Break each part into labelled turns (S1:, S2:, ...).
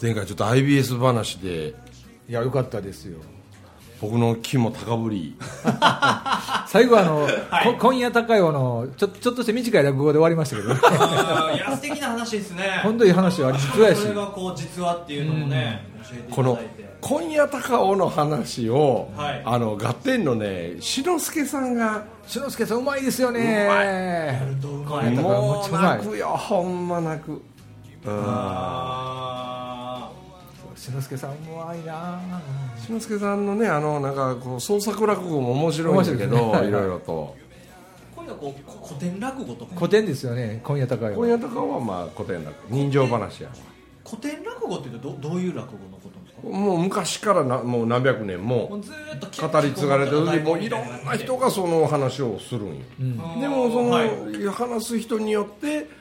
S1: 前回ちょっと IBS 話で。
S2: いやよかったですよ。
S1: 僕の気も高ぶり。
S2: 最後はあの、こ今夜高いのちょちょっとして短い落語で終わりましたけど
S3: いや素敵な話ですね。
S2: 本当いい話は実話やし。
S3: それがこう実話っていうのもね、教えてい
S1: この今夜高尾の話を、
S3: はい。
S1: あのガッテンのね志の輔さんが。
S2: 志の輔さんうまいですよね。
S3: とうまい。
S2: だから
S1: もう
S2: めっちゃうまい。
S1: 泣くよほんま泣く。うん。
S3: あ
S2: 志の輔さんうまいな。
S1: 志の輔さんのねあのなんかこう創作落語も面白いんだけ
S2: 面白いですね。
S1: どいろいろと。
S3: ーこういうのこうこ古典落語とか。
S2: 古典ですよね今夜高いは。
S1: 今夜高尾はまあ古典落語。人情話や。
S3: 古典落語っていうとどどういう落語のことなんですか？
S1: もう昔からなもう何百年も語り継がれてるでもういろんな人がその話をするんよ。
S2: うん。
S1: でもその、
S3: はい。
S1: 話す人によって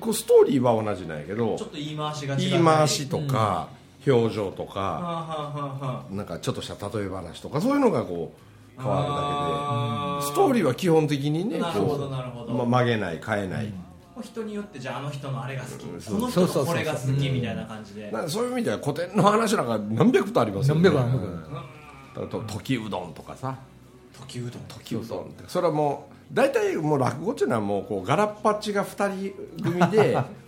S1: こうストーリーは同じなんやけど
S3: ちょっと言い回しが違う。
S1: 言い回しとか、表情とか、
S3: はあはあはあはあ。
S1: なんかちょっとした例え話とかそういうのがこう変わるだけでストーリーは基本的にね
S3: なるほど
S1: こ
S3: なるほど。
S1: う、ま、曲げない変えない、
S3: もう人によってじゃああの人のあれが好き。
S1: そ
S3: の人のこれが好きみたいな感じで。
S1: そういう意味では古典の話なんか何百とありますよね。
S2: 何百何百
S1: うん。時うどんとかさ
S3: 時うどん。
S1: 時うどん。ってそれはもう大体もう落語っていうのはもうこうガラッパチが2人組で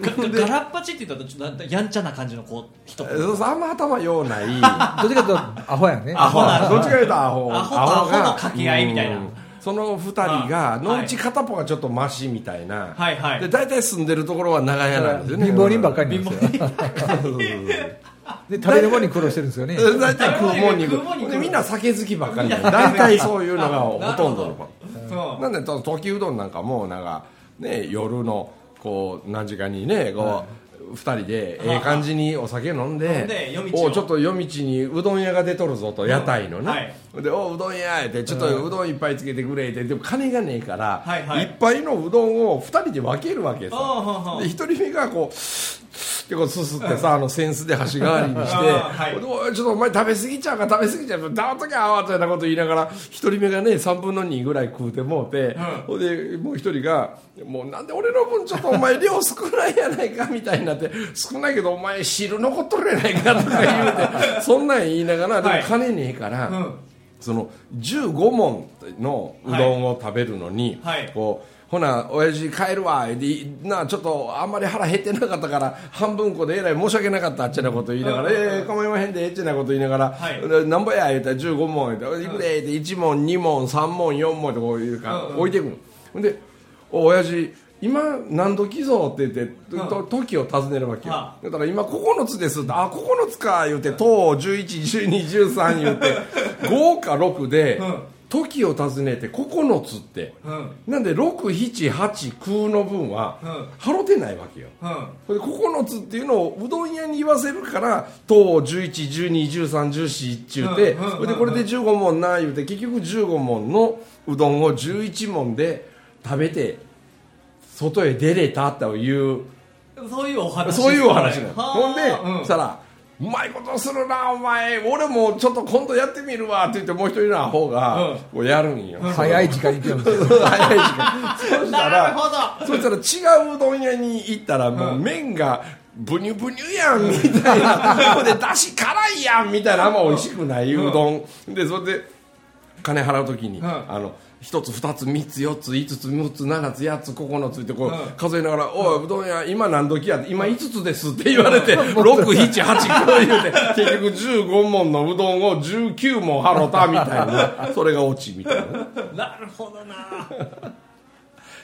S3: がガラッパチって言ったらちょっとやんちゃな感じのこう人。
S1: そうそうあんま頭ようない。
S2: どっちかというとアホやね。
S3: アホ。な
S1: どっちかいうとアホ。
S3: アホとアホの掛け合いみたいな。
S1: うん。その二人が
S3: あ
S1: のうち片っぽがちょっとマシみたいな、
S3: はいはい。
S1: で大体住んでるところは長屋なんですよね。
S2: 貧乏人ばっかりなんですよ で食べるものに苦労してるんですよね。
S1: 大体食うもんに
S3: 食うもんに
S1: でみんな酒好きばっかりで。大体そういうのがほとんどのなんでと時うどんなんかもなんかね夜のこう何時間にねこう、二人でええ感じにお酒飲んでおちょっと夜道にうどん屋が出とるぞと屋台のね、
S3: はい。
S1: でおうどん屋ってちょっとうどんいっぱいつけてくれって。でも金がねえから、
S3: はいはい。
S1: っぱいのうどんを二人で分けるわけさ。
S3: ああはあはあ
S1: で一人目がこうってこうすすってさ、あのセンスで箸代わりにして
S3: はい。
S1: ちょっとお前食べ過ぎちゃうか食べ過ぎちゃうか黙っときゃあみたいなこと言いながら一人目がね3分の2ぐらい食うてもうて、ほんでもう一人が「もうなんで俺の分ちょっとお前量少ないやないか」みたいになって「少ないけどお前汁残っとるやないか」とか言うて そんなん言いながらでも
S3: はい。
S1: 金ねえから。
S3: うん。
S1: その15問のうどんを食べるのに、
S3: はい。
S1: こうほな親父帰るわでなちょっとあんまり腹減ってなかったから半分こでえらい申し訳なかったあっちなこと言いながら「
S3: うん
S1: ええ構いまへんでえっちなこと言いながら「
S3: はい。
S1: でなんぼや」言うたら15問言うたら「いくで」って1問2問3問4問ってこういうか、置いていくの。ほんで「お親父今何時ぞ」って言って、と時を尋ねるわけよ、
S3: は
S1: だから今9つですって「あ9つか」言うて「等111213」言うて5か6で、
S3: うん
S1: 時を尋ねて9つって、
S3: うん。
S1: なんで678空の分は
S3: うん。
S1: 払ってないわけよ、
S3: うん。
S1: それで9つっていうのをうどん屋に言わせるから等11121314っちゅうて、
S3: うん
S1: でこれで15問な言うて結局15問のうどんを11問で食べて外へ出れたという。
S3: そういうお話。
S1: そういうお話なの。
S3: はあ。
S1: ほんで、
S3: うん。
S1: そしたら「うまいことするなお前。俺もちょっと今度やってみるわ」って言ってもう一人のアホが、
S3: うん。
S1: こうやるんよ、
S2: 早い時間に行くんですよ
S1: 早い時間。そした
S3: なる
S1: ら
S3: ほど。
S1: そしたら違ううどん屋に行ったらもう麺がブニュブニュやんみたいな。ほんでだし辛いやんみたいな。あんま美味しくないうどん、でそれで金払う時に、
S3: ん。
S1: あの1つ2つ3つ4つ5つ6つ7つ8つ9つってこう、
S3: うん。
S1: 数えながら「おいうどん屋今何時や?」今5つです」って言われて 678こう言うて結局15問のうどんを19問払ったみたいな それがオチみたいな。
S3: なるほどな。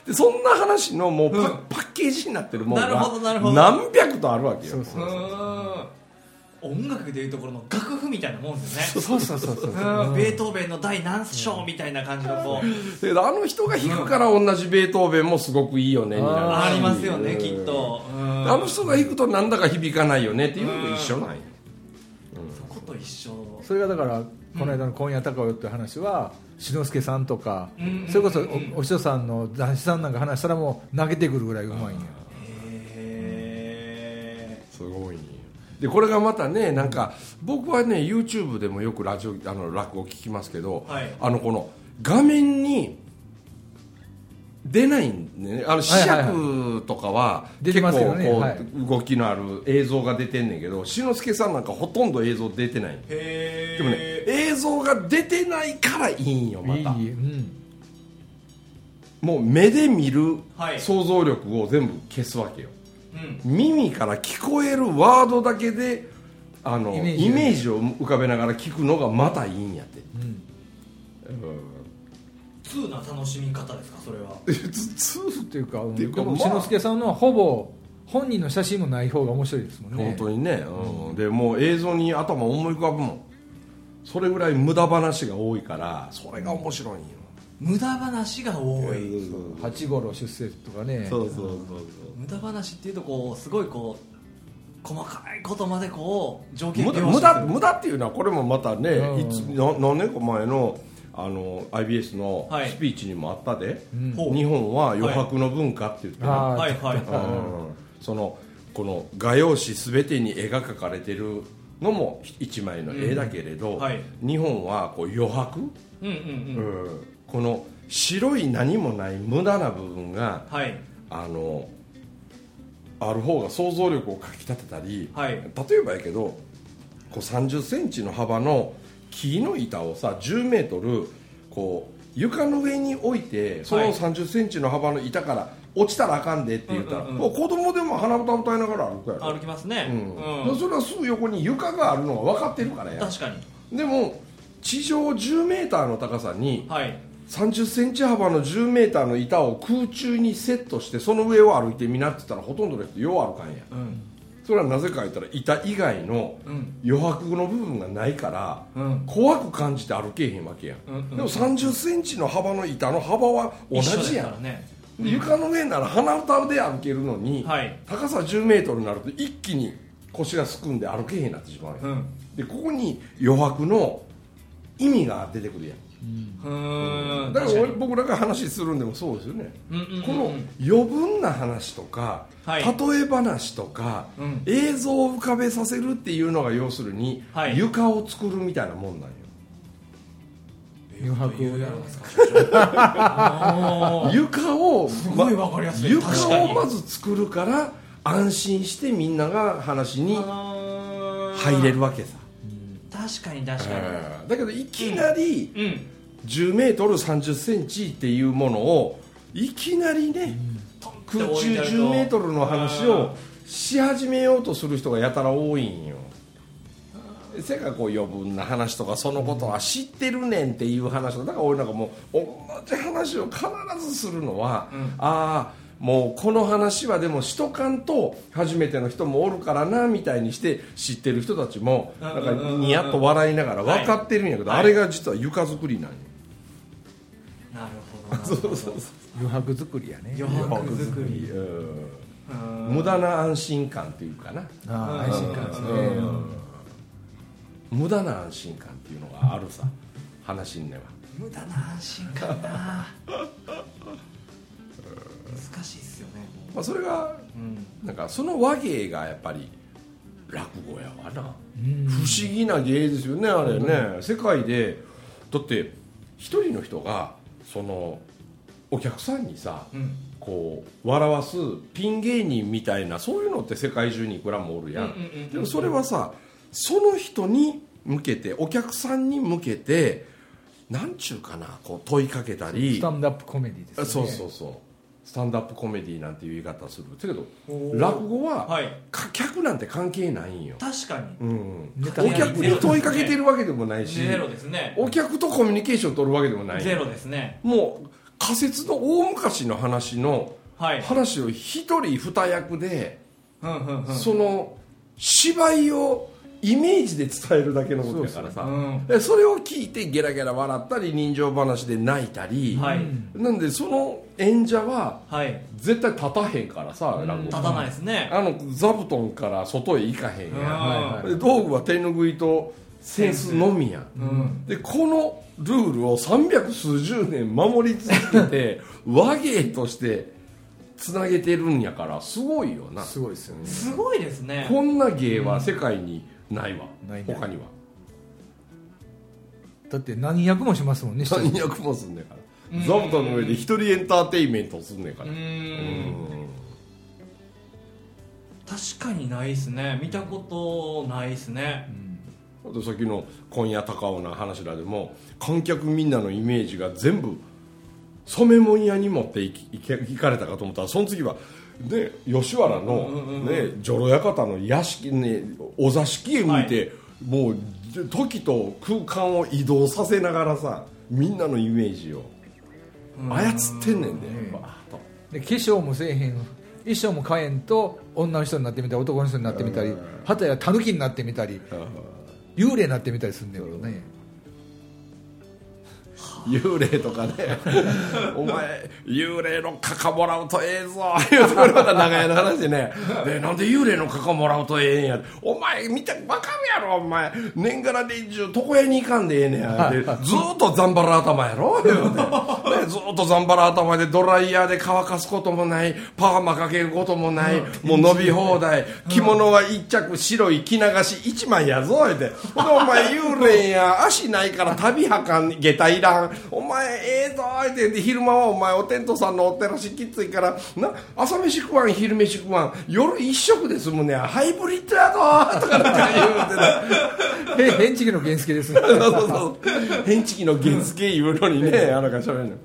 S1: でそんな話のもうパ,、パッケージになってるもんが何百とあるわけよ。
S3: うーん音楽でいうところの楽譜みたいなもんですよね。
S2: そうそうそうそう
S3: う。ん。ベートーベンの第何章みたいな感じのこう。
S1: であの人が弾くから同じベートーベンもすごくいいよねになるし。
S3: ありますよね
S1: うん
S3: きっと。うん。
S1: あの人が弾くとなんだか響かないよねっていうのと一緒なんよ
S3: そこと一緒。
S2: それがだからこの間の「今夜高よ」って話は志の輔さんとか
S3: うん。
S2: それこそおお師匠さんの男子さんなんか話したらもう投げてくるぐらいうまいんや
S1: でこれがまたねなんか僕はね YouTube でもよくラジオあの落語聞きますけど、
S3: はい。
S1: あのこの画面に出ないんでねあの試着とかは結構こう、動きのある映像が出てんねんけど志の輔さんなんかほとんど映像出てない。
S3: え
S1: でもね映像が出てないからいいんよまた。
S2: うん。
S1: もう目で見る
S3: はい。
S1: 想像力を全部消すわけよ、
S3: うん
S1: 耳から聞こえるワードだけであのイ
S2: イメージ
S1: を浮かべながら聞くのがまたいいんやって、
S2: うん。
S3: 通な楽しみ方ですかそれは。
S1: つつ
S2: っていうかうん。
S1: っていうか
S2: 志の輔さんのはほぼ本人の写真もない方が面白いですもんね。
S1: 本当にね、うん。でもう映像に頭思い浮かぶもん。それぐらい無駄話が多いからそれが面白いんよ、
S3: 無駄話が多い。
S2: 八五郎出世とかね。
S1: そうそうそう
S3: 無駄話っていうとこうすごいこう細かいことまでこう条件
S1: 無駄無駄っていうのはこれもまたね、
S2: うん。
S1: いつな何年か前のあの IBS の
S3: はい。
S1: スピーチにもあったで、
S2: うん。
S3: ほう。
S1: 日本は余白の文化って言って
S3: はい。はい
S1: うん。そのこの画用紙すべてに絵が描かれてるのも一枚の絵だけれど、
S3: うん。はい。
S1: 日本はこう余白、
S3: うんうんうん。
S1: うん。この白い何もない無駄な部分が
S3: はい。
S1: あのある方が想像力をかきたてたり、
S3: はい。
S1: 例えばやけどこう3 0ンチの幅の木の板をさ1 0メートルこう床の上に置いてその
S3: はい
S1: 3 0ンチの幅の板から落ちたらあかんでって言ったら、
S3: うんうん
S1: 子供でも鼻歌歌いながら歩くやろ。
S3: 歩きますね。
S1: うん。
S3: うん。
S1: それはすぐ横に床があるのが分かってるからや。
S3: 確かに。
S1: でも地上1 0ーの高さに
S3: はい
S1: 3 0ンチ幅の1 0ーの板を空中にセットしてその上を歩いてみなって言ったらほとんどの人よう歩かんや
S3: うん。
S1: それはなぜか言ったら板以外の
S3: うん。
S1: 余白の部分がないから
S3: うん。
S1: 怖く感じて歩けへんわけやん、
S3: うんうん。
S1: でも3 0ンチの幅の板の幅は同じやん。
S3: ね。
S1: で床の上なら鼻歌で歩けるのに、
S3: はい。
S1: 高さ1 0ルになると一気に腰がすくんで歩けへんなってしまうやん。でここに余白の意味が出てくるやん
S3: うーん。
S1: だから僕らが話するんでもそうですよね、
S3: うんうんうんうん。
S1: この余分な話とか、
S3: はい。
S1: 例え話とか、
S3: うん。
S1: 映像を浮かべさせるっていうのが要するに、
S3: はい。
S1: 床を作るみたいなもんなんよ。
S2: 余白をやる
S3: あー。
S1: 床を
S3: すごいわかりやすい。
S1: 床
S3: 確かに。
S1: をまず作るから安心してみんなが話に入れるわけさ、
S3: 確かに確か
S1: うんだけどいきなり
S3: にうん
S1: 1 0ル3 0ンチっていうものをいきなりね、空中10メートルの話をし始めようとする人がやたら多いんよ。せやからこう余分な話とかそのことは知ってるねんっていう話だから俺なんかもう同じ話を必ずするのは、
S3: うん。
S1: ああもうこの話はでもしとかんと初めての人もおるからなみたいにして知ってる人たちも
S3: うん
S1: なんかニヤッと笑いながら分かってるんやけど、
S3: はい。
S1: あれが実は床作りなんよ、
S3: ほどなるほど
S2: 余白作りやね。
S3: 余白作り。
S1: うん。
S3: うん
S1: 無駄な安心感っていうかな。
S2: ああ安心感ですね。
S1: 無駄な安心感っていうのがあるさ話にねは。
S3: 無駄な安心感な難しいっすよね。
S1: まあ、それが
S3: うん。
S1: なんかその和芸がやっぱり落語やわな、
S2: うん。
S1: 不思議な芸ですよねあれね、世界で。だって一人の人がそのお客さんにさ
S3: うん。
S1: こう笑わすピン芸人みたいなそういうのって世界中にいくらもおるやん,、
S3: うんうんうんうん
S1: でもそれはさその人に向けてお客さんに向けてなんちゅうかなこう問いかけたり。
S2: スタンドアップコメディですね。
S1: そうそうそう。スタンドアップコメディなんていう言い方する。だけど落語は、
S3: はい。
S1: か客なんて関係ないんよ、
S3: 確かに。
S1: うん、お客に問いかけてるわけでもないし、
S3: ゼロですね。
S1: お客とコミュニケーション取るわけでもない。
S3: ゼロですね。
S1: もう仮説の大昔の話の
S3: はい。
S1: 話を一人二役で、その芝居をイメージで伝えるだけのことやからさ。
S3: そ
S1: れを聞いてゲラゲラ笑ったり人情話で泣いたり、
S3: はい。
S1: なんでその演者は
S3: はい。
S1: 絶対立たへんからさ
S3: 立たないですね。
S1: あの座布団から外へ行かへんや道具は手ぬぐいと扇子のみや。ん、
S3: うん。
S1: でこのルールを三百数十年守り続けて 和芸としてつなげてるんやからすごいよな。
S2: すごいですよね。
S3: すごいですね。
S1: こんな芸は世界にないわ、
S2: ないね
S1: 他には。
S2: だって何役もしますもんね
S1: 何役もすんねんから。座布団の上で一人エンターテインメントすんねんから。
S3: う
S1: うん。
S3: 確かにないですね。見たことないですね
S1: あとさっきの今夜高尾の話らでも観客みん。なのイメージが全部染め物屋に持っていきいけ行かれたかと思ったらその次は、ね、吉原の、ね女郎館の屋敷、ね、お座敷へ向いて、もう時と空間を移動させながらさみんなのイメージを操ってんねんで、
S2: で化粧もせえへん衣装も変えんと女の人になってみたり男の人になってみたりはたやタヌキになってみたり幽霊になってみたりするんだよね。
S1: 幽霊とかね。お前幽霊のカカもらうとええぞ。言うてこれまた長屋の話でね。でなんで幽霊のカカもらうとええんや。お前見てわかるやろお前。年がら年中床屋に行かんでええねや。でずーっとザンバラ頭やろ。言うて、ね、ずーっとザンバラ頭でドライヤーで乾かすこともないパーマかけることもないもう伸び放題着物は一着白い着流し一枚やぞ言うて。ほんでお前幽霊や。足ないから旅はかん下駄いらん。お前ええぞ言うて。で昼間はお前お天道さんのお寺しきついからな朝飯食わん昼飯食わん。夜一食で済むねや。ハイブリッドやぞとか言うてな。
S2: へ変地期の原付ですね。
S1: そうそうそう。変地期の原付言うのにねあのかしゃべるの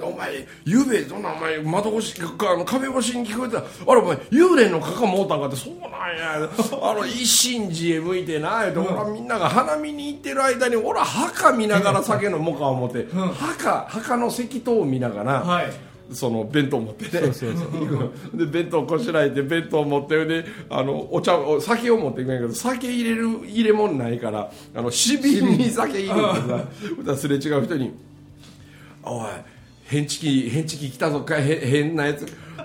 S1: お前ゆうべそんなお前窓越しかあの壁越しに聞こえた。らあれお前幽霊のかかもうたんかって。そうなんや。あの一心寺へ向いてな言うて、俺はみんなが花見に行ってる間に俺は墓見ながら酒飲もうか思って、墓墓の石塔を見ながら、
S3: はい。
S1: その弁当持ってね。で弁当こしらえて弁当持ってであのお茶お酒を持っていくんやけど酒入れる入れ物ないからあのしびんに酒入れてさ すれ違う人に「おい変地期変チキ来たぞかへ変なやつ」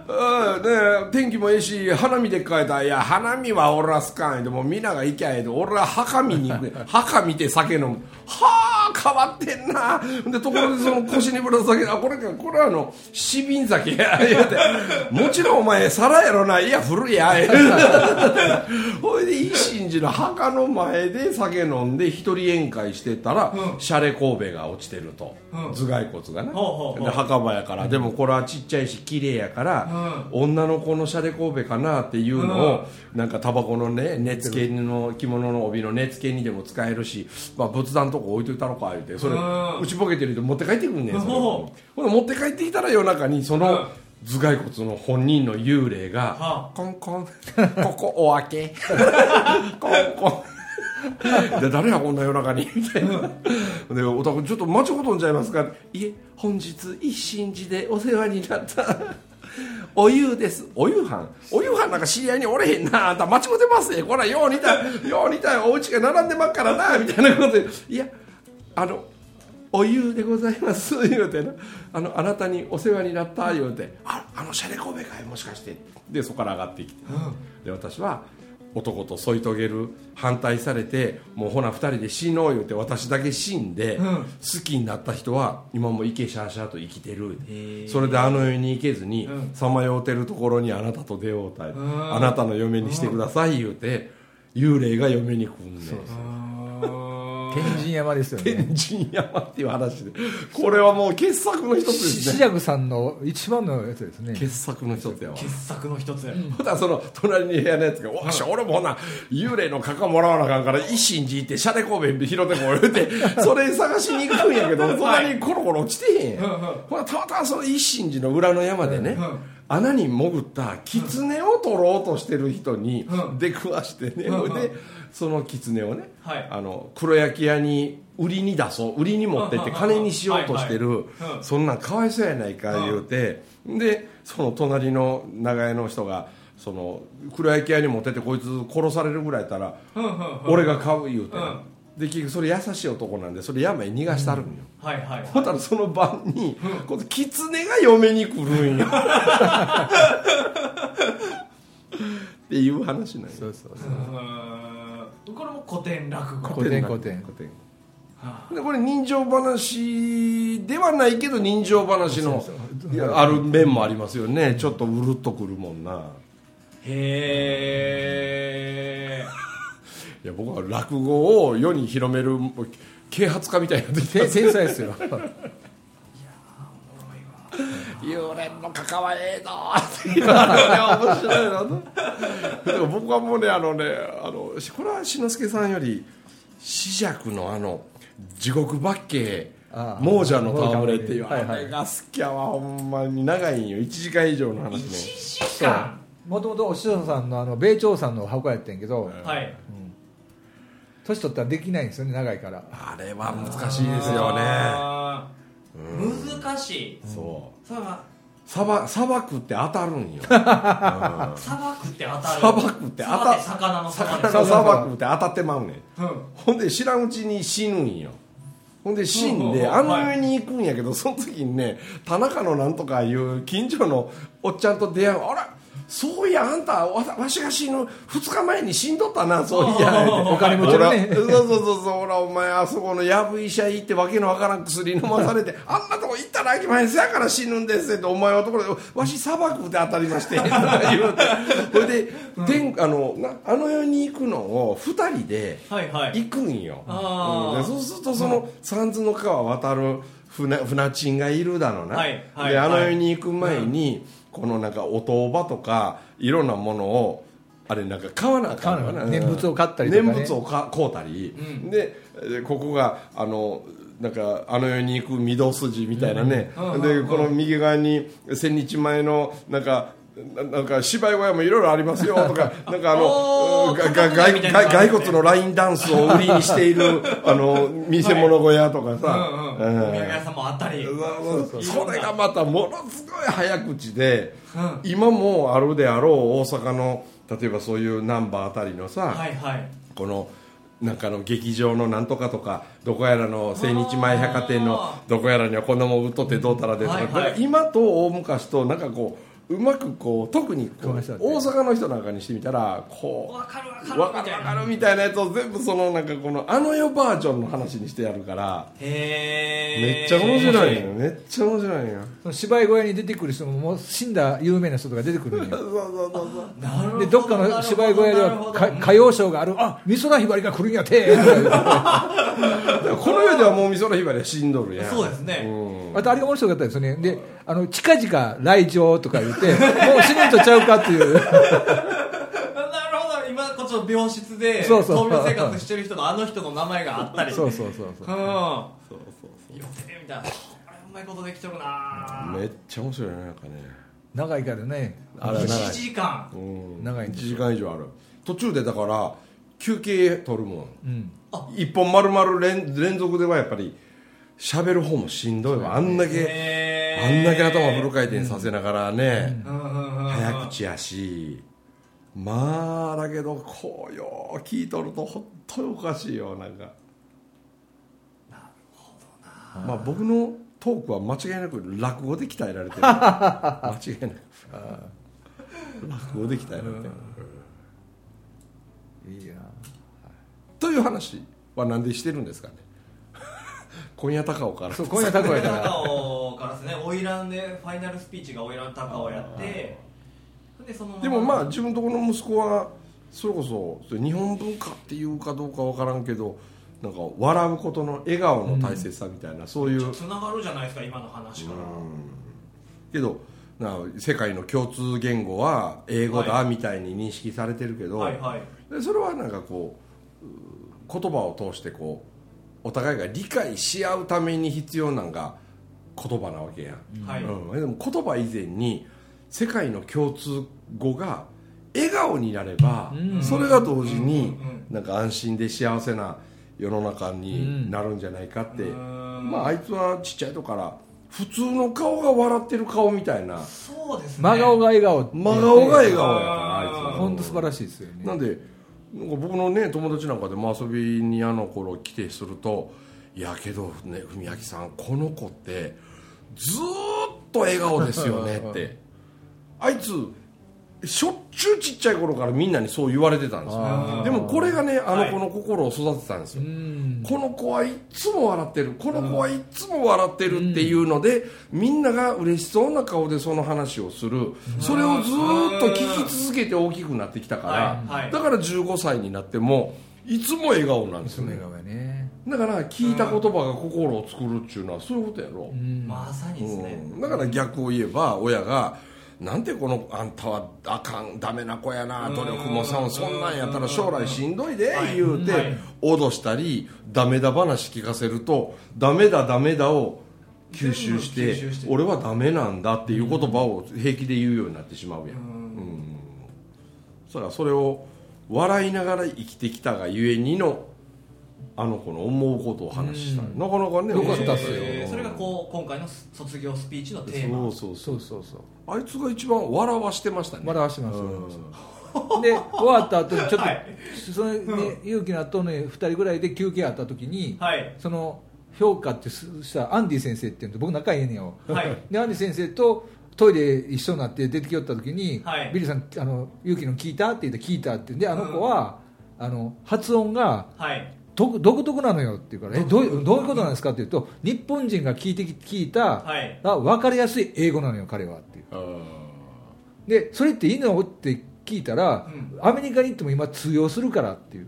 S1: うんね天気もええし花見で帰った「いや花見は俺は好かん」でも皆が行きゃええで俺は墓見に行く。墓見て酒飲む。はあ変わってんな。でところでその腰にぶら下げあこれかこれはあの七瓶酒。や言うてもちろんお前皿やろないや古いや。ほいで一心寺の墓の前で酒飲んで一人宴会してたら、シャレ神戸が落ちてると、頭蓋骨がね
S3: ほうほうほう。
S1: で墓場やから、でもこれはちっちゃいし綺麗やから、女の子のシャレ神戸かなっていうのを、なんかタバコのね根付けの着物の帯の根付けにでも使えるし、まあ、仏壇のとこ置いといたろか言うてそれ
S3: うん。
S1: 内ポケてる人持って帰ってくんねんそれ
S3: ほ
S1: ほんで持って帰ってきたら夜中にその、頭蓋骨の本人の幽霊が
S3: は「
S1: コンコン ここお開け。コンコン」で誰やこんな夜中に。みたいなでお宅ちょっと間違うとんちゃいますか。いえ本日一心寺でお世話になったお湯です。お夕飯。お夕飯なんか知り合いにおれへんな。あんた間違うてますね。こらよう似たよう似たお家が並んでまっからな。みたいなことで。いやあのお湯でございます。言うてな。あのあなたにお世話になった。言うて。ああのシャレ神戸かい。もしかして。でそこから上がってきて、で私は男と添い遂げる反対されてもうほな二人で死のう言うて私だけ死んで、好きになった人は今もイケシャーシャーと生きてる。それであの世に行けずにさまようてるところにあなたと出会うたい、あなたの嫁にしてください言うて幽霊が嫁に来んねん
S2: 天神山ですよね。
S1: 天神山っていう話で。これはもう傑作の一つですね。
S2: しジャグさんの一番のやつですね。
S1: 傑作の一つやわ。
S3: 傑作の一つ、
S1: ほたらその隣に部屋のやつが「おっし俺もほな幽霊のかかもらわなあかんから一心寺行ってシャレ神戸拾ってこう言うて それ探しに行くんやけどそんなにコロコロ落ちてへんやん。ほらたまたまその一心寺の裏の山でね穴に潜った狐を取ろうとしてる人に出くわしてねほいでその狐をね
S3: はい。
S1: あの黒焼き屋に売りに出そう売りに持ってって金にしようとしてる
S3: はいはい。はい
S1: そんなんかわいそうやないか言うてでその隣の長屋の人がその黒焼き屋に持ってってこいつ殺されるぐらいやったら
S3: うんうんうん。
S1: 俺が買う言うて、
S3: うん。
S1: で結局それ優しい男なんでそれ山へ逃がしてあるんよ、
S3: はいはい
S1: ほんたらその晩に、今度狐が嫁に来るんよ。っていう話なんよ。
S2: そうそうそう。
S3: うんこれも古典落語。
S2: 古典古典。
S1: 古典。
S3: は
S1: でこれ人情話ではないけど人情話のある面もありますよね。ちょっとうるっとくるもんな。
S3: へえ
S1: いや僕は落語を世に広める啓発家みたいになってきて
S2: て天才ですよ
S1: 幽霊の関わええぞっていうの。がね面白いなと。だから僕はもうねあのねあのこれは志の輔さんより紫尺のあの地獄八景
S2: ああ。
S1: 亡者の戯れっていう。
S2: はいはい。
S1: あれが好きやわほんまに長いんよ。1時間以上の話ね。
S3: 1時間？
S2: もともとお師匠さんのあの米朝さんの箱やってんけど。
S3: はい。
S2: 年取ったらできないんですよね長いから。
S1: あれは難しいですよね
S3: 難しい。
S1: そう。
S3: それは
S1: 砂漠砂漠って当たるんよ。
S3: 砂漠って当たる。
S1: 砂漠って当た
S3: 砂って魚の砂で
S1: 魚の砂漠って当たってまうねん。
S3: うん。
S1: ほんで知らんうちに死ぬんよ。ほんで死んで
S3: うんうんうん。
S1: あの世に行くんやけどその時にね田中のなんとかいう近所のおっちゃんと出会う。あらそういやあんたわわしが死ぬ2日前に死んどったなそういや
S2: お金持ちのね。
S1: そうそうそうそうほらお前あそこのやぶ医者行ってわけのわからん薬飲まされて あんなとこ行ったらあきまへんせやから死ぬんですってお前はところでわし砂漠で当たりましてとか言うて。ほいで、天あのなあの世に行くのを2人で
S3: はいはい。
S1: 行くんよ、
S3: あー。
S1: うん。でそうするとその三途の川渡る船船賃がいるだろうな、
S3: はいはい
S1: であの
S3: はい
S1: 世に行く前に、このなんかお当場とかいろんなものをあれなんか買わなあかんのか
S2: 念仏を買ったりとかね。
S1: 念仏をか買うたり、ででここがあのなんかあの世に行く御堂筋みたいなね、
S3: うん。
S1: でこの右側に千日前のなんかななんか芝居小屋もいろいろありますよとか なんかあの骸骨のラインダンスを売りにしている あの見せ物小屋とかさ、
S3: お土産屋さんもあったり。
S1: それがまたものすごい早口で、
S3: うん。
S1: 今もあるであろう大阪の例えばそういう難波あたりのさ、このなんかの劇場のなんとかとかどこやらの千日前百貨店の
S3: あ
S1: どこやらにはこんなもん売っとってどうたらでとか、今と大昔となんかこううまくこう特にこう大阪の人なんかにしてみたらこう
S3: わかるわかる
S1: わかるわかるみたいなやつを全部そのなんかこのあの世バージョンの話にしてやるから
S3: へえ
S1: めっちゃ面白いよ。めっちゃ面白いよ。
S2: その芝居小屋に出てくる人ももう死んだ有名な人とか出てくるんよ。
S1: そうそうそうそう。
S3: なるほど
S2: でどっかの芝居小屋では歌謡ショーがある。あ美空ひばりが来るんやて。
S1: この世ではもう美空ひばりは死んどるやん。
S3: そうですね。
S1: うん。
S2: あとあれが面白かったですよね。であの近々来場とか言って もう死ぬんとちゃうかっていう。
S3: なるほど。今こっちの病室で
S2: そうそう
S3: 闘病生活してる人のあの人の名前があったり。
S2: そうそうそう
S3: う。ん。
S2: そう
S1: そうそう。
S3: 予定みたい。なあれうまいことできてるな。
S1: めっちゃ面白いねなんかね。
S2: 長いからね。
S1: あれ長い。
S3: 1時間。
S1: うん。1
S2: 長いんです
S1: 時間以上ある。途中でだから休憩取るもん。
S2: うん。
S1: 一本丸々連連続ではやっぱり喋る方もしんどいわ。あんだけ
S3: へー
S1: あんだけ頭フル回転させながらね、早口やしまあだけどこうよう聞いとると本当におかしいよなんか。まあ僕のトークは間違いなく落語で鍛えられてる。間違いなく落語で鍛えられてる、
S2: いいや
S1: という話はなんでしてるんですかね今夜高尾から。
S2: そう今夜高尾やから。
S3: 高尾からですね。花魁でファイナルスピーチが花魁高尾やってでその
S1: でもまあ自分のところの息子はそれこそそれ日本文化っていうかどうかわからんけどなんか笑うことの笑顔の大切さみたいな、そういう。
S3: つながるじゃないですか今の話から。
S1: けどな世界の共通言語は英語だ
S3: は
S1: みたいに認識されてるけど、
S3: はいはい。
S1: でそれはなんかこうう言葉を通してこうお互いが理解し合うために必要なんが言葉なわけやん、
S3: はい。
S1: うん、でも言葉以前に世界の共通語が笑顔になれば、
S2: うん。
S1: それが同時に
S3: うん
S1: なんか安心で幸せな世の中になるんじゃないかって、
S3: うん。
S1: まああいつはちっちゃい時から普通の顔が笑ってる顔みたいな。
S3: そうですね。
S2: 真顔が笑顔。
S1: 真顔が笑顔やか
S2: 本当素晴らしいですよね。
S1: なんで僕のね友達なんかでも遊びにあの頃来てするといやけどね文明さんこの子ってずーっと笑顔ですよねって。あいつしょっちゅうちっちゃい頃からみんなにそう言われてたんですよ。でもこれがねあの子の心を育てたんですよ、
S2: うん。
S1: この子はいっつも笑ってる。この子はいっつも笑ってるっていうので、みんなが嬉しそうな顔でその話をする。それをずーっと聞き続けて大きくなってきたから、
S3: はい。はい。
S1: だから15歳になってもいつも笑顔なんですよね。
S2: ね。
S1: だから聞いた言葉が心を作るっていうのはそういうことやろ、
S3: まさにですね。
S1: うん。だから逆を言えば親がなんてこのあんたはあかんダメな子やな努力もさそんなんやったら将来しんどいで
S3: はい。
S1: 言うて
S3: はい。
S1: 脅したりダメだ話聞かせるとダメだダメだを吸収して俺はダメなんだっていう言葉を平気で言うようになってしまうやん。うん。そらそれを笑いながら生きてきたがゆえにのあの子の思うことを話した。いなかなかね
S2: よかったっすよ。
S3: えーそれがこう今回の卒業スピーチのテーマ。
S1: そうそうそ
S2: そううそう。そう
S1: あいつが一番笑わしてましたね。
S2: 笑わしてます
S1: うん
S2: で 終わった後にちょっと、
S3: はい。
S2: そのね勇気の後ね2人ぐらいで休憩あった時に、
S3: はい。
S2: その評価ってしたアンディ先生っていうのと僕仲いいねんよ、
S3: はい。
S2: でアンディ先生とトイレ一緒になって出てきよった時に、
S3: はい。
S2: ビリーさんあの勇気の聞いたって言って聞いたってであの子は、あの発音が
S3: はい
S2: 独独特なのよって言うからえどういうどういうことなんですかって言うと日本人が聞いてき聞いた、
S3: はい。
S2: あ分かりやすい英語なのよ彼はっていう。でそれっていいの？って聞いたら、アメリカに行っても今通用するからっていう。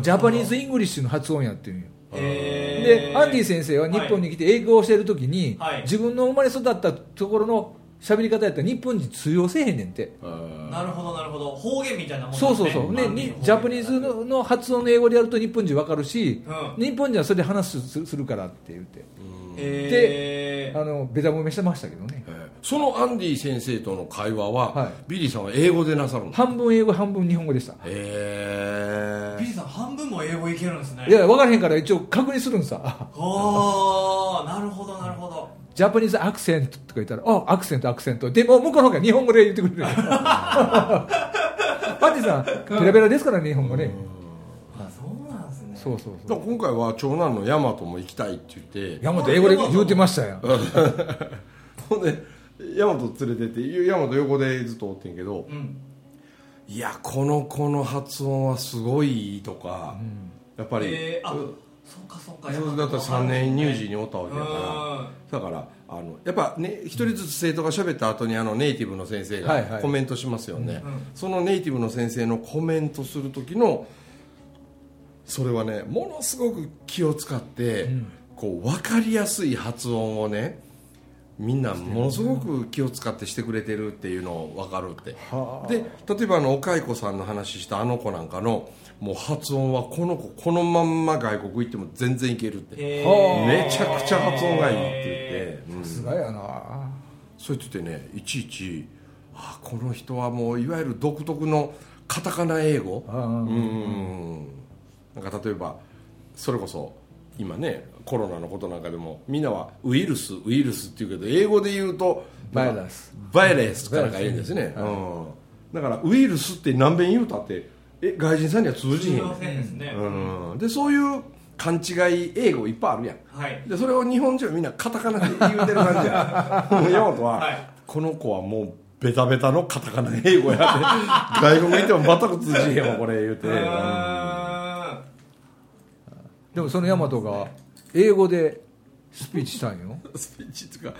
S2: Japanese English の発音やっていうんよ。でアンディ先生は日本に来て英語を教えるときに、
S3: はい。
S2: 自分の生まれ育ったところの喋り方やったら日本人通用せえへんねんて。
S3: なるほどなるほど。方言みたいなもん
S2: そうそうそう、ね、に Japanese のの発音の英語でやると日本人わかるし、
S3: う
S2: 日本人はそれで話すするからって言って。
S3: へー。
S2: あのベタ褒めしてましたけどね。
S1: えー。そのアンディ先生との会話は、
S2: はい。
S1: ビリーさんは英語でなさるんです
S2: 半分英語半分日本語でした。
S1: へ
S3: ビリーさん半分も英語いけるんですね。
S2: いや分からへんから一応確認するんさ。
S3: ああなるほどなるほど
S2: Japanese accent とか言ったら、あ、 accenト、アクセント。でも、向こうの方が日本語で言ってくれる。パンティさん、ペラペラですからね、日本語ね。
S3: あそうなんですね
S2: そうそうそう。
S1: だから今回は長男のヤマトも行きたいって言って
S2: 山本英語で言うてましたよ。
S1: ほんでヤマト連れてってヤマト横でずっとおってんけど、
S3: うん
S1: いやこの子の発音はすごいとか、やっぱり、
S3: えーそうかそうか。
S1: そうだったら3年乳児におったわけやから。だからあのやっぱね一人ずつ生徒が喋った後にあのネイティブの先生がコメントしますよね、
S3: うん。
S1: そのネイティブの先生のコメントする時のそれはねものすごく気を使って、
S2: ん。
S1: こう分かりやすい発音をねみんなものすごく気を使ってしてくれてるっていうのを分かるって。
S2: はあ。
S1: で例えばあのお蚕さんの話したあの子なんかのもう発音はこの子このまんま外国行っても全然いけるって。めちゃくちゃ発音がいいって言って、うん。
S2: さすがやな。
S1: そう言ってねいちいちあこの人はもういわゆる独特のカタカナ英語。うん。なんか例えばそれこそ今ねコロナのことなんかでもみんなはウイルスウイルスって言うけど英語で言うと
S2: バイラス。
S1: バイレスからがいいんですね、
S2: はい。
S1: うん、だからウイルスって何遍言うたってえ外人さんには通じへん
S3: ですね。
S1: うん、でそういう勘違い英語いっぱいあるやん。
S3: はい。
S1: でそれを日本人はみんなカタカナで言うてる感じや。山本は、
S3: はい。
S1: この子はもうベタベタのカタカナ英語やって 外国行っても全く通じへんわこれ言うて、うん。
S3: あ
S2: でもそのヤマトが英語でスピーチしたんよ。
S1: スピーチっていうか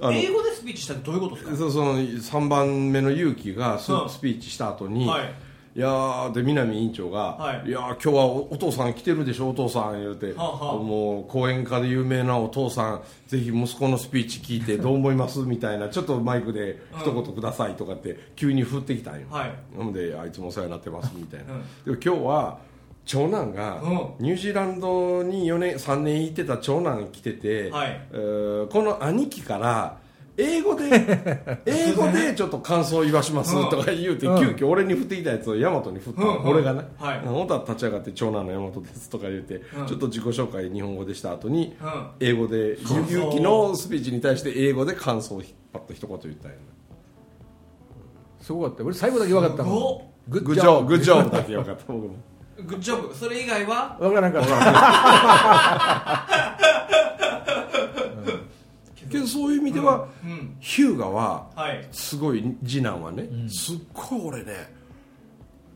S1: あの
S3: ー英語でスピーチしたってどういうことですか？
S1: そその3番目の勇気がスピーチした後に、
S3: はい
S1: いやーで南委員長が、
S3: はい。
S1: い、やー今日はおお父さん来てるでしょお父さん言うて、
S3: はあはあ。
S1: もう講演家で有名なお父さんぜひ息子のスピーチ聞いてどう思いますみたいなちょっとマイクで一言くださいとかって急に振ってきたんよ、
S3: はい。
S1: ほんであいつもお世話になってますみたいな、
S3: うん。
S1: でも今日は長男が
S3: う
S1: ニュージーランドに4年3年行ってた長男来てて、
S3: はい。
S1: えーこの兄貴から英語で 英語でちょっと感想を言わしますとか言うて、
S2: うん。
S1: 急遽俺に振ってきたやつを大和に振った。の、
S3: うん。
S1: 俺がね、
S3: はい。
S1: うん本当は立ち上がって長男の大和ですとか言って、
S3: うん。
S1: ちょっと自己紹介日本語でした後に、
S3: うん。
S1: 英語で勇気のスピーチに対して英語で感想を引っ張った一言言ったんやな。
S2: すごかった。俺最後だけ分かったもん。
S1: グッジョブグッジョブだけよかった僕も。
S3: グッジョブそれ以外は？
S2: 分からんかった
S1: けどそういう意味では、
S3: うん。
S1: ヒューガは
S3: はい。
S1: すごい次男はね、すっごい俺ね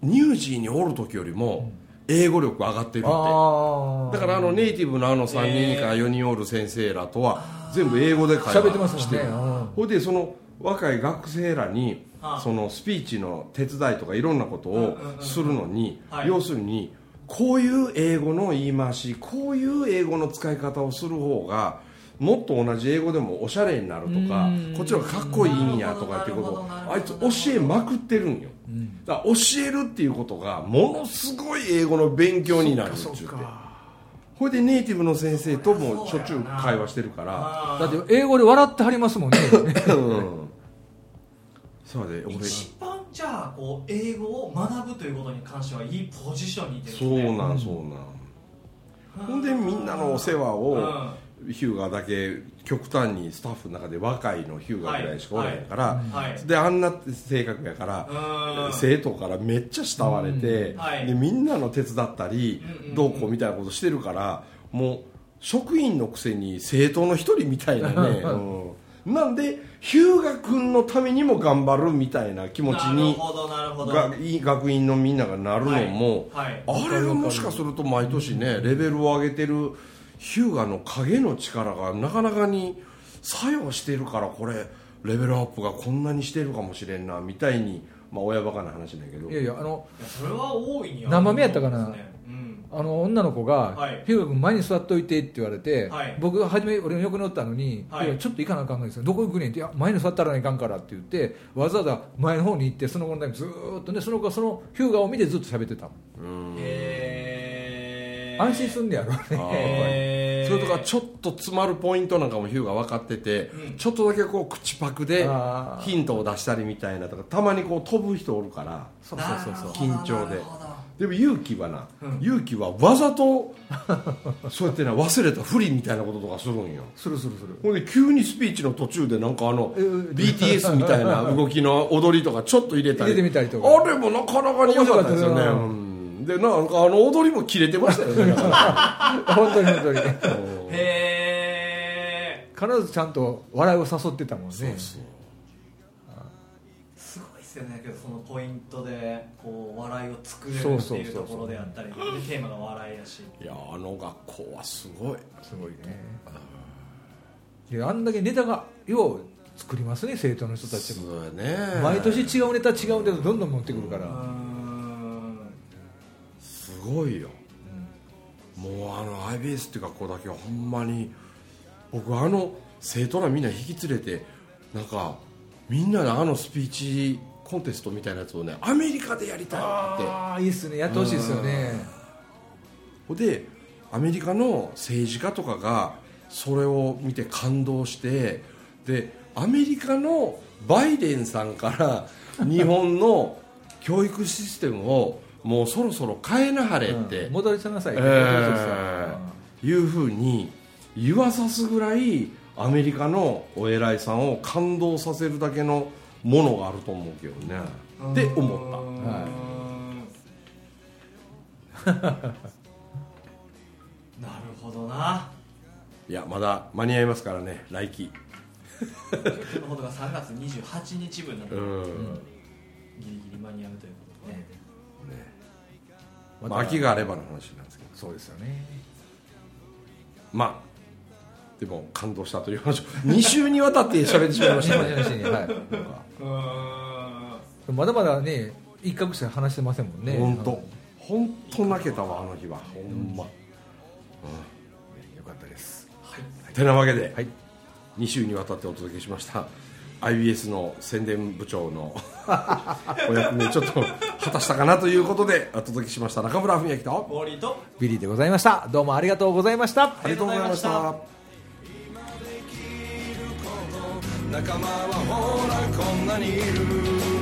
S1: ニュージーにおる時よりも英語力上がってるって。
S2: あ
S1: だからあのネイティブのあの3人か4人おる先生らとは全部英語で会
S2: 喋ってます
S1: 話してる。
S2: ねうん。
S1: ほいでその若い学生らに
S3: はあ
S1: そのスピーチの手伝いとかいろんなことを
S3: うんうんうんうん。
S1: するのに
S3: はい。
S1: 要するにこういう英語の言い回しこういう英語の使い方をする方がもっと同じ英語でもおしゃれになるとか
S2: うん。
S1: こっちの方がかっこいいんやとかっていうことをあいつ教えまくってるんよ。だから教えるっていうことがものすごい英語の勉強になるっちゅってほいでネイティブの先生ともしょっちゅう会話してるから
S3: あ
S2: だって英語で笑ってはりますもんね。
S1: うん。そうで俺。
S3: 一番じゃあこう英語を学ぶということに関してはいいポジションにいて。るんです
S1: そう
S3: ね
S1: なんそうなん。ほんでみんなのお世話をヒューガだけ極端にスタッフの中で若いのヒューガぐらいしかおらへんから、
S3: はい。
S1: であんな性格やから、
S3: うん。
S1: 生徒からめっちゃ慕われて、
S3: うん。はい。
S1: でみんなの手伝ったり、どうこうみたいなことしてるからもう職員のくせに生徒の一人みたいなね、うん。なんでヒューガ君のためにも頑張るみたいな気持ちに
S3: ほどなるほど。
S1: がいい学院のみんながなるのも、
S3: はい。はい。
S1: あれがもしかすると毎年ねレベルを上げてるヒューガの影の力がなかなかに作用してるからこれレベルアップがこんなにしてるかもしれんなみたいにまあ親バカな話だけど。
S2: いやいやあの
S3: それは大いに
S2: 生目やったかな？
S3: うんですね。うん。
S2: あの女の子が
S3: はい「
S2: ひゅうが君前に座っといて」って言われて、
S3: はい。
S2: 僕が初め俺の横におったのに「
S3: はい。
S2: いやちょっと行かなあかんのですよ。どこ行くねん」って「いや前に座ったらいかんから」って言ってわざわざ前の方に行ってその子のためにずーっとねその子がそのヒューガを見てずっと喋ってたもん安心すんねやろね。
S1: それとかちょっと詰まるポイントなんかもヒューが分かってて、
S3: うん。
S1: ちょっとだけこう口パクでヒントを出したりみたいなとかたまにこう飛ぶ人おるから。
S2: そうそうそうそう。
S1: 緊張で。でも勇気はな、
S3: うん。
S1: 勇気はわざとそうやってな忘れたふりみたいなこととかするんよ。
S2: するするする。
S1: ほんで急にスピーチの途中でなんかあの
S2: えー
S1: BTS みたいな動きの踊りとかちょっと入れたり。
S2: 入れてみたりとか。
S1: あれもなかなかに良かったですよねでなんかあの踊りも切れてましたよね。だから
S2: 本当に本当に。
S1: うん
S3: へ
S2: 必ずちゃんと笑いを誘ってたもんね。
S1: そうそう。
S3: ーすごいですよね。けどそのポイントでこう笑いを作れるっていうところであったりでテーマが笑いだし。
S1: いやあの学校はすごい。
S2: すごいね。いやあんだけネタがよう作りますね生徒の人たちも。
S1: そうやね。
S2: 毎年違うネタ違うネタどんどん持ってくるから。
S3: うーん。
S1: すごいよ、もうあの IBS っていう学校だけはほんまに僕あの生徒らみんな引き連れてなんかみんなであのスピーチコンテストみたいなやつをねアメリカでやりたいって。
S2: ああいいっすね。やってほしいですよね。
S1: ほんでアメリカの政治家とかがそれを見て感動してでアメリカのバイデンさんから日本の教育システムをもうそろそろ変えなはれって、
S2: うん戻りなさい。
S1: えーい。うふうに言わさすぐらいアメリカのお偉いさんを感動させるだけのものがあると思うけどね。って思った。
S2: はい。
S3: なるほどな。い
S1: やまだ間に合いますからね来期
S3: のことが3月28日分なので、
S1: うん、
S3: ギリギリ間に合うということでね
S2: ま
S1: あ、秋があればの話なんですけど。
S2: そうですよね。
S1: まあでも感動したという話。を2週にわたって喋ってしまいましたね。
S2: はい。まだまだね一角しか話してませんもんね。
S1: 本当。本当泣けたわあの日は。ほんま、
S2: よかったです。
S1: てなわけで、
S2: はい。
S1: 2週にわたってお届けしました IBS の宣伝部長の お役目ちょっと果たしたかなということでお届けしました。中村文明と
S3: 終わりと
S2: ビリーでございました。どうもありがとうございました。
S1: ありがとうございました。仲間はほらこんなにいる